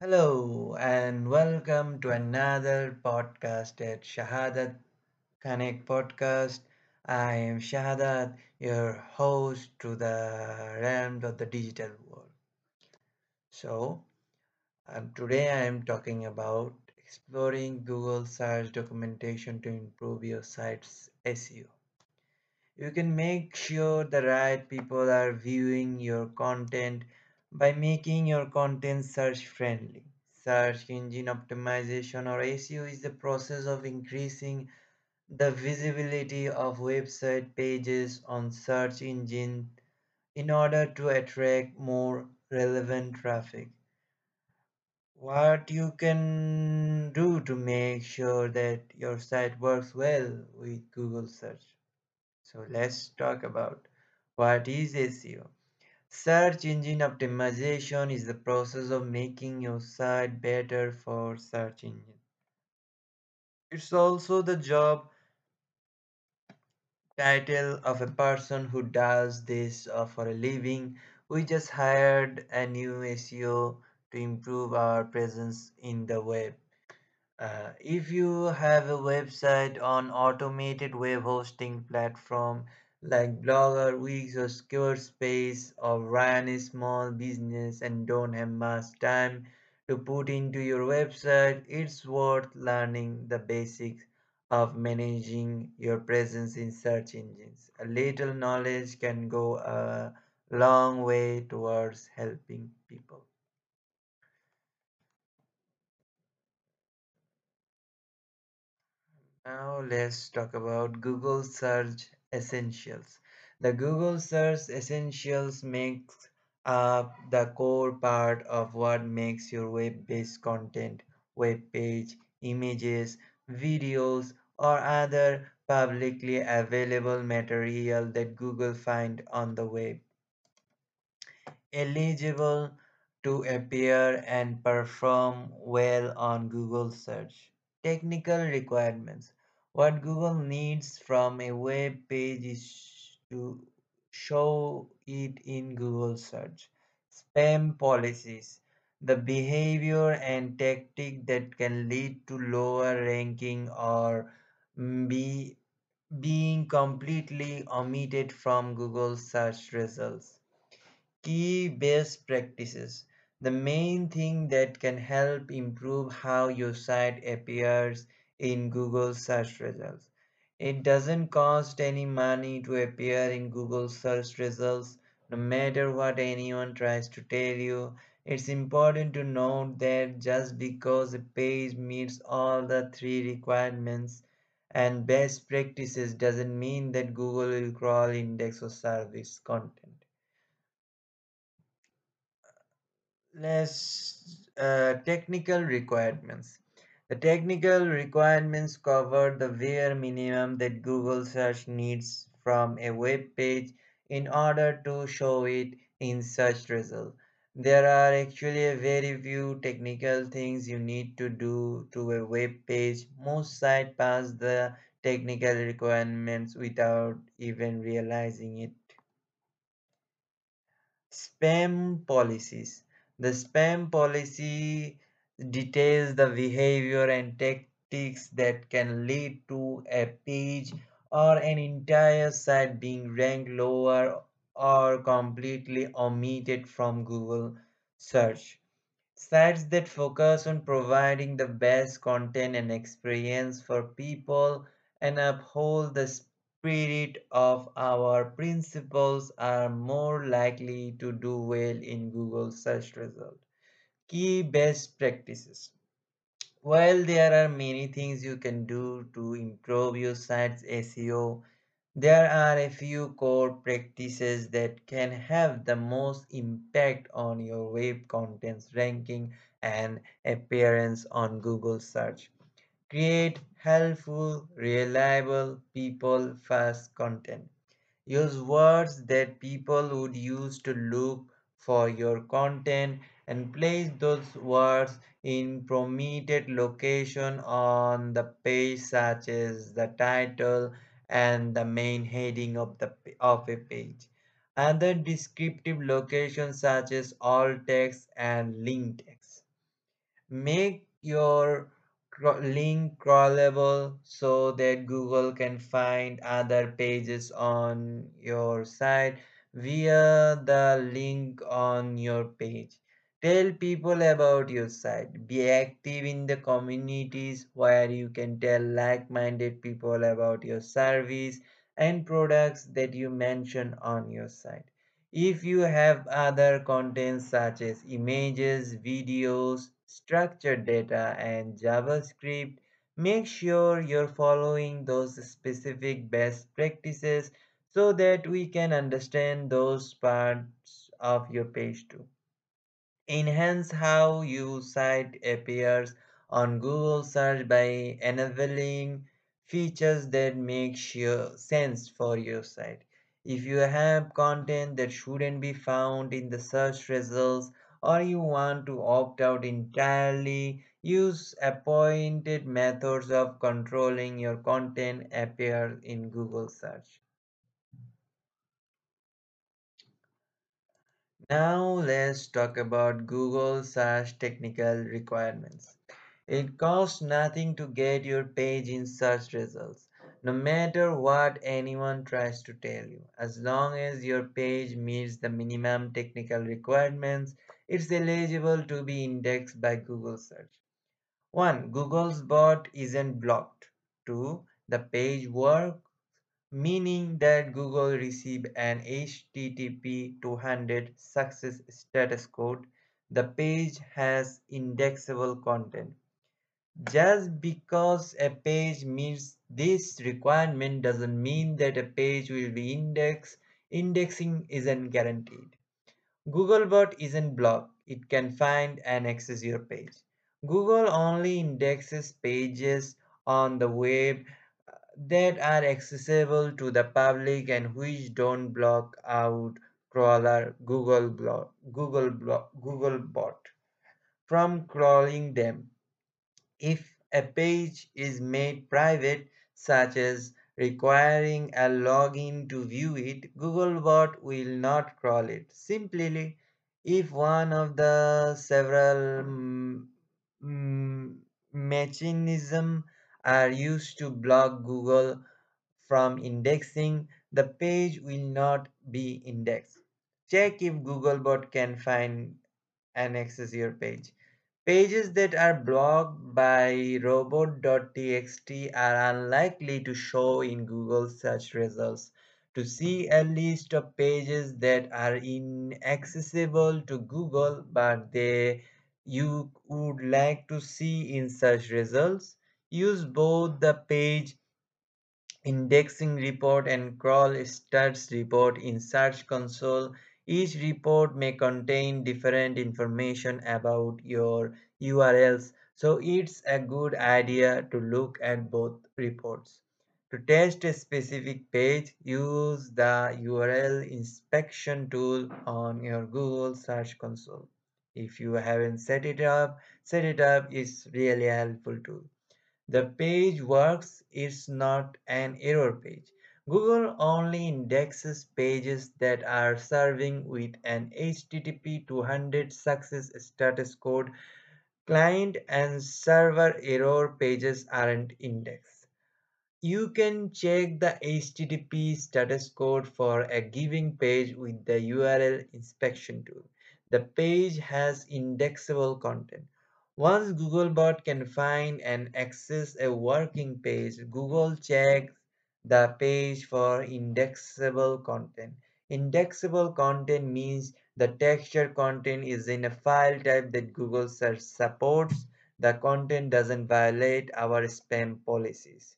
Hello and welcome to another podcast at Shahadat Connect podcast. I am Shahadat, your host to the realm of the digital world. So, um, today I am talking about exploring Google search documentation to improve your site's SEO. You can make sure the right people are viewing your content by making your content search friendly. Search engine optimization or SEO is the process of increasing the visibility of website pages on search engine in order to attract more relevant traffic. What you can do to make sure that your site works well with Google search. So let's talk about what is SEO. Search engine optimization is the process of making your site better for search engine. It's also the job title of a person who does this uh, for a living. We just hired a new SEO to improve our presence in the web. Uh, if you have a website on automated web hosting platform like Blogger, Wix, or Squarespace, or run a small business and don't have much time to put into your website, it's worth learning the basics of managing your presence in search engines. A little knowledge can go a long way towards helping people. Now let's talk about Google Search Essentials. The Google Search Essentials makes up the core part of what makes your web-based content, web page, images, videos, or other publicly available material that Google find on the web eligible to appear and perform well on Google search. Technical requirements. What Google needs from a web page is to show it in Google search. Spam policies. The behavior and tactic that can lead to lower ranking or be being completely omitted from Google search results. Key best practices. The main thing that can help improve how your site appears in Google search results. It doesn't cost any money to appear in Google search results, no matter what anyone tries to tell you. It's important to note that just because a page meets all the three requirements and best practices doesn't mean that Google will crawl, index, or service content. Let's uh, technical requirements. The technical requirements cover the bare minimum that Google search needs from a web page in order to show it in search result. There are actually very few technical things you need to do to a web page. Most sites pass the technical requirements without even realizing it. Spam policies. The spam policy details the behavior and tactics that can lead to a page or an entire site being ranked lower or completely omitted from Google search. Sites that focus on providing the best content and experience for people and uphold the spirit of our principles are more likely to do well in Google search results. Key best practices. While there are many things you can do to improve your site's SEO, there are a few core practices that can have the most impact on your web content's ranking and appearance on Google search. Create helpful, reliable, people first content. Use words that people would use to look for your content and place those words in prominent location on the page such as the title and the main heading of the of a page. Other descriptive locations such as alt text and link text. Make your link crawlable so that Google can find other pages on your site via the link on your page. Tell people about your site. Be active in the communities where you can tell like minded people about your service and products that you mention on your site. If you have other contents such as images, videos, structured data, and JavaScript, make sure you're following those specific best practices so that we can understand those parts of your page too. Enhance how your site appears on Google search by enabling features that make sense for your site. If you have content that shouldn't be found in the search results or you want to opt out entirely, use appointed methods of controlling your content appear in Google search. Now let's talk about Google search technical requirements. It costs nothing to get your page in search results, no matter what anyone tries to tell you. As long as your page meets the minimum technical requirements, it's eligible to be indexed by Google search. 1. Google's bot isn't blocked. 2. The page works meaning that Google received an HTTP 200 success status code. The page has indexable content. Just because a page meets this requirement doesn't mean that a page will be indexed. Indexing isn't guaranteed. Googlebot isn't blocked. It can find and access your page. Google only indexes pages on the web that are accessible to the public and which don't block out crawler Google block Google block Googlebot from crawling them. If a page is made private, such as requiring a login to view it, Googlebot will not crawl it. Simply, if one of the several mm, mechanisms are used to block Google from indexing, the page will not be indexed. Check if Googlebot can find and access your page. Pages that are blocked by robot.txt are unlikely to show in Google search results. To see a list of pages that are inaccessible to Google but they you would like to see in search results, use both the page indexing report and crawl stats report in Search Console. Each report may contain different information about your URLs, so it's a good idea to look at both reports. To test a specific page, use the URL inspection tool on your Google Search Console. If you haven't set it up, set it up. It's really helpful tool. The page works it's not an error page. Google only indexes pages that are serving with an HTTP 200 success status code. Client and server error pages aren't indexed. You can check the HTTP status code for a given page with the URL inspection tool. The page has indexable content. Once Googlebot can find and access a working page, Google checks the page for indexable content. Indexable content means the texture content is in a file type that Google search supports. The content doesn't violate our spam policies.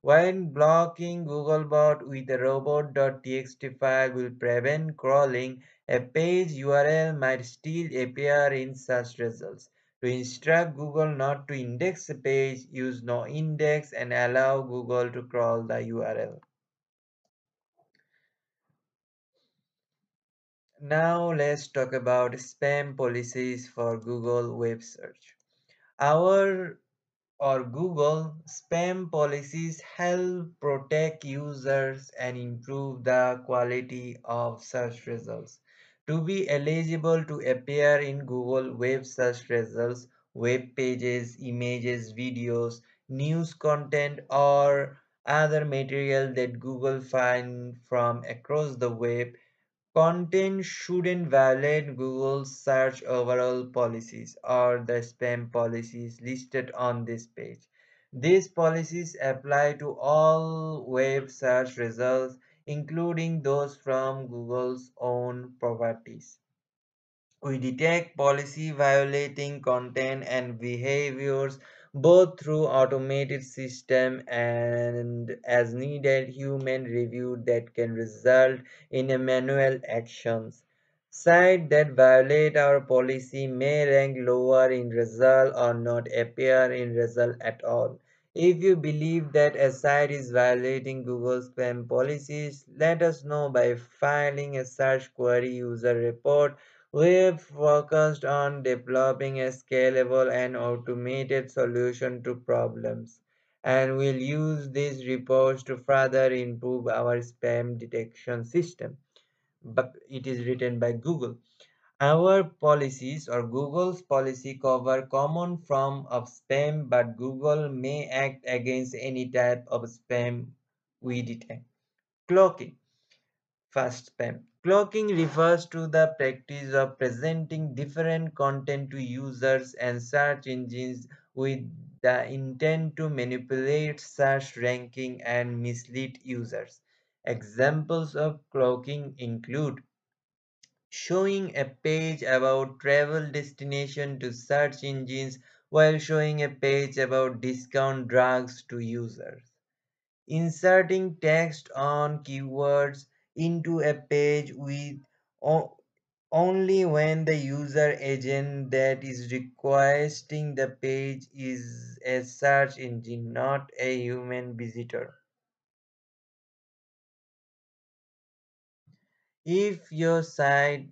When blocking Googlebot with a robot.txt file will prevent crawling, a page URL might still appear in search results. To instruct Google not to index a page, use no index and allow Google to crawl the URL. Now let's talk about spam policies for Google web search. Our or Google spam policies help protect users and improve the quality of search results. To be eligible to appear in Google web search results, web pages, images, videos, news content, or other material that Google find from across the web Content shouldn't violate Google's search overall policies or the spam policies listed on this page. These policies apply to all web search results, including those from Google's own properties. We detect policy violating content and behaviors both through automated system and as needed human review that can result in manual actions. Sites that violate our policy may rank lower in result or not appear in result at all. If you believe that a site is violating Google spam policies, let us know by filing a search query user report We've focused on developing a scalable and automated solution to problems, and we'll use these reports to further improve our spam detection system. But it is written by Google. Our policies or Google's policy cover common form of spam, but Google may act against any type of spam we detect. Cloaking. First, spam. Cloaking refers to the practice of presenting different content to users and search engines with the intent to manipulate search ranking and mislead users. Examples of cloaking include showing a page about travel destination to search engines while showing a page about discount drugs to users inserting text on keywords into a page with only when the user agent that is requesting the page is a search engine, not a human visitor. If your site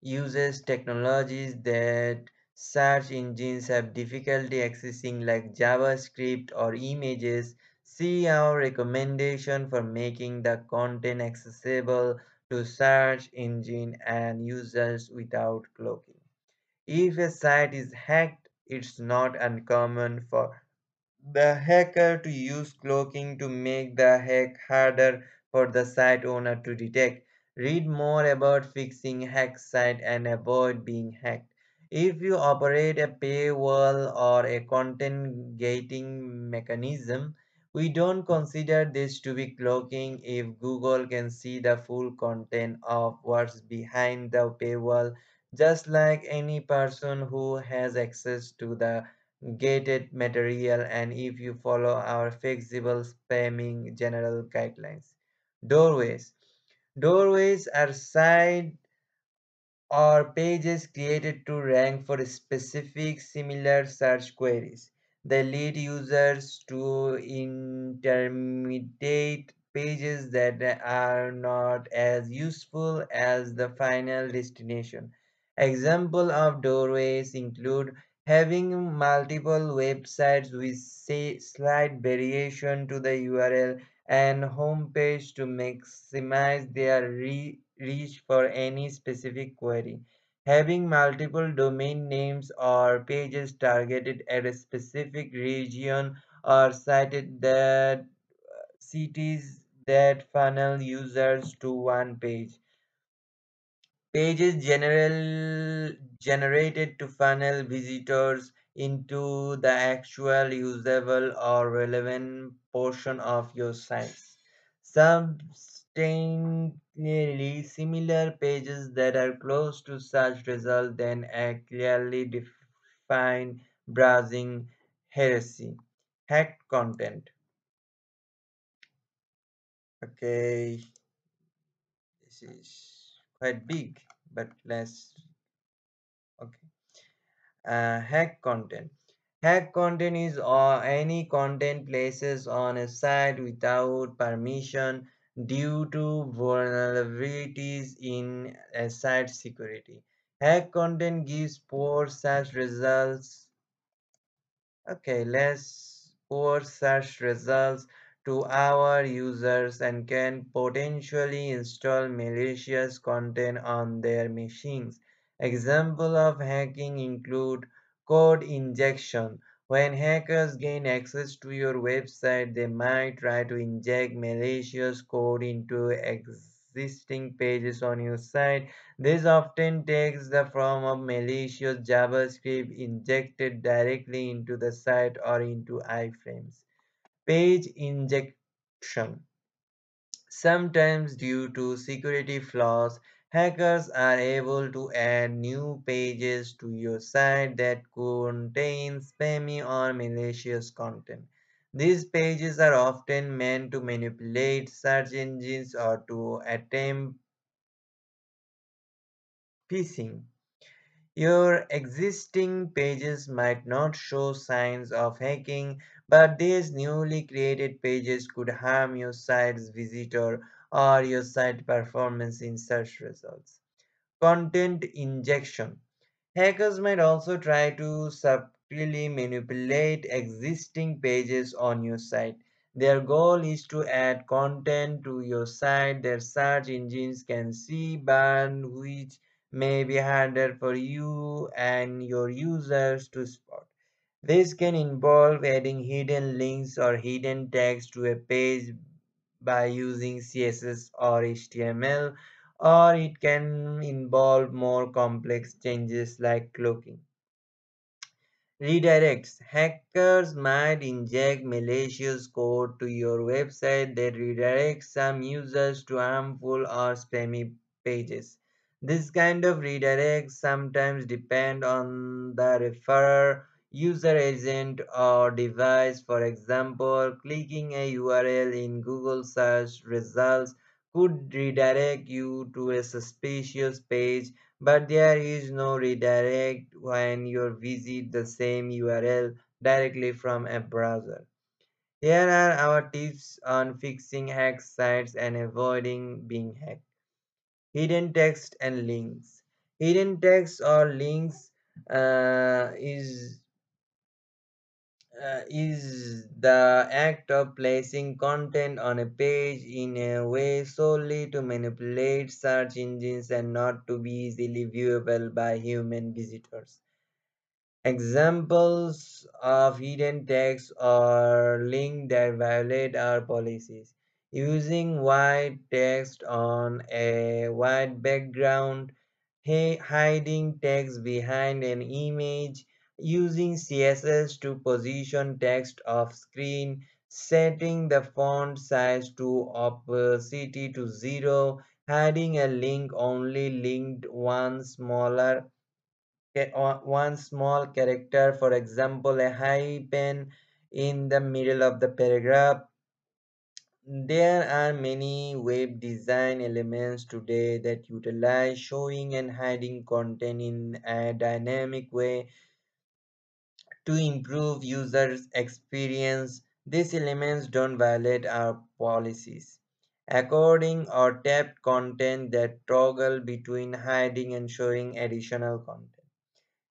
uses technologies that search engines have difficulty accessing like JavaScript or images, see our recommendation for making the content accessible to search engine and users without cloaking. If a site is hacked, it's not uncommon for the hacker to use cloaking to make the hack harder for the site owner to detect. Read more about fixing hacked site and avoid being hacked. If you operate a paywall or a content gating mechanism, we don't consider this to be cloaking if Google can see the full content of what's behind the paywall, just like any person who has access to the gated material and if you follow our flexible sampling general guidelines. Doorways. Doorways are side or pages created to rank for specific similar search queries. They lead users to intermediate pages that are not as useful as the final destination. Example of doorways include having multiple websites with say slight variation to the URL and homepage to maximize their re- reach for any specific query. Having multiple domain names or pages targeted at a specific region or cited that cities that funnel users to one page. Pages general generated to funnel visitors into the actual usable or relevant portion of your site. Substantially similar pages that are close to such result then a clearly defined browsing hierarchy. Hacked content. Okay, this is quite big, but let's. Uh, hack content. Hack content is uh, any content places on a site without permission due to vulnerabilities in a site security. Hack content gives poor search results. Okay, less poor search results to our users and can potentially install malicious content on their machines. Example of hacking include Code injection. When hackers gain access to your website, they might try to inject malicious code into existing pages on your site. This often takes the form of malicious JavaScript injected directly into the site or into iframes. Page injection. Sometimes, due to security flaws, hackers are able to add new pages to your site that contain spammy or malicious content. These pages are often meant to manipulate search engines or to attempt phishing. Your existing pages might not show signs of hacking, but these newly created pages could harm your site's visitor or your site performance in search results. Content injection. Hackers might also try to subtly manipulate existing pages on your site. Their goal is to add content to your site that search engines can see, but which may be harder for you and your users to spot. This can involve adding hidden links or hidden text to a page by using CSS or HTML, or it can involve more complex changes like cloaking. Redirects. Hackers might inject malicious code to your website that redirects some users to harmful or spammy pages. This kind of redirects sometimes depend on the referrer, user agent, or device. For example, clicking a URL in Google search results could redirect you to a suspicious page but there is no redirect when you visit the same URL directly from a browser. Here are our tips on fixing hacked sites and avoiding being hacked. Hidden text and links. Hidden text or links uh, is uh, is the act of placing content on a page in a way solely to manipulate search engines and not to be easily viewable by human visitors. Examples of hidden text or links that violate our policies. Using white text on a white background, hiding text behind an image, using CSS to position text off screen, setting the font size to opacity to zero, adding a link only linked one smaller one small character, for example, a hyphen in the middle of the paragraph. There are many web design elements today that utilize showing and hiding content in a dynamic way to improve users' experience. These elements don't violate our policies. Accordion or tabbed content that toggle between hiding and showing additional content.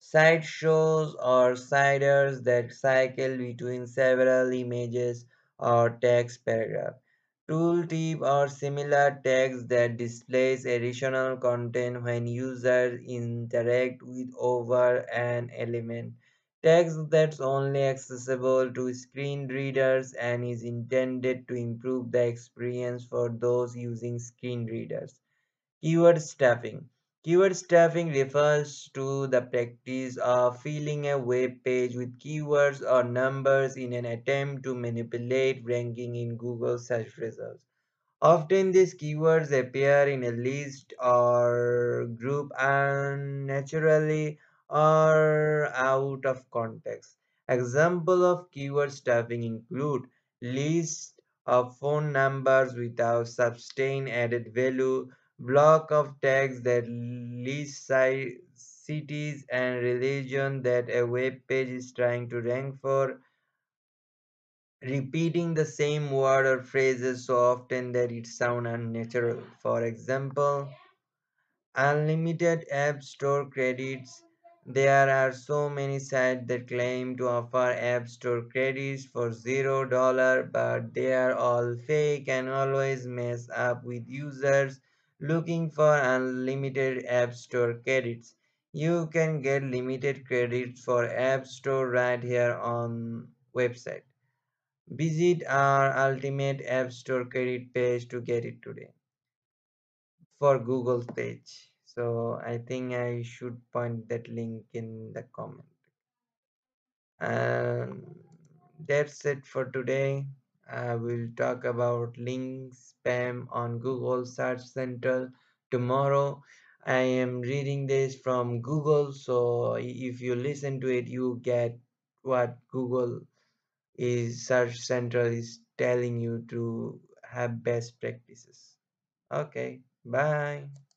Slideshows or sliders that cycle between several images or text paragraph. Tooltip or similar text that displays additional content when users interact with over an element. Text that's only accessible to screen readers and is intended to improve the experience for those using screen readers. Keyword stuffing. Keyword stuffing refers to the practice of filling a web page with keywords or numbers in an attempt to manipulate ranking in Google search results. Often these keywords appear in a list or group unnaturally or out of context. Example of keyword stuffing include list of phone numbers without sustained added value, block of text that list ci- cities and religion that a web page is trying to rank for, repeating the same word or phrases so often that it sounds unnatural. For example, unlimited app store credits. There are so many sites that claim to offer app store credits for zero dollar, but they are all fake and always mess up with users looking for unlimited app store credits. You can get limited credits for App Store right here on website. Visit our Ultimate App Store credit page to get it today for Google's page. So I think I should point that link in the comment. And that's it for today. I will talk about link spam on Google Search Central tomorrow. I am reading this from Google, so if you listen to it, you get what Google is Search Central is telling you to have best practices. Okay, bye.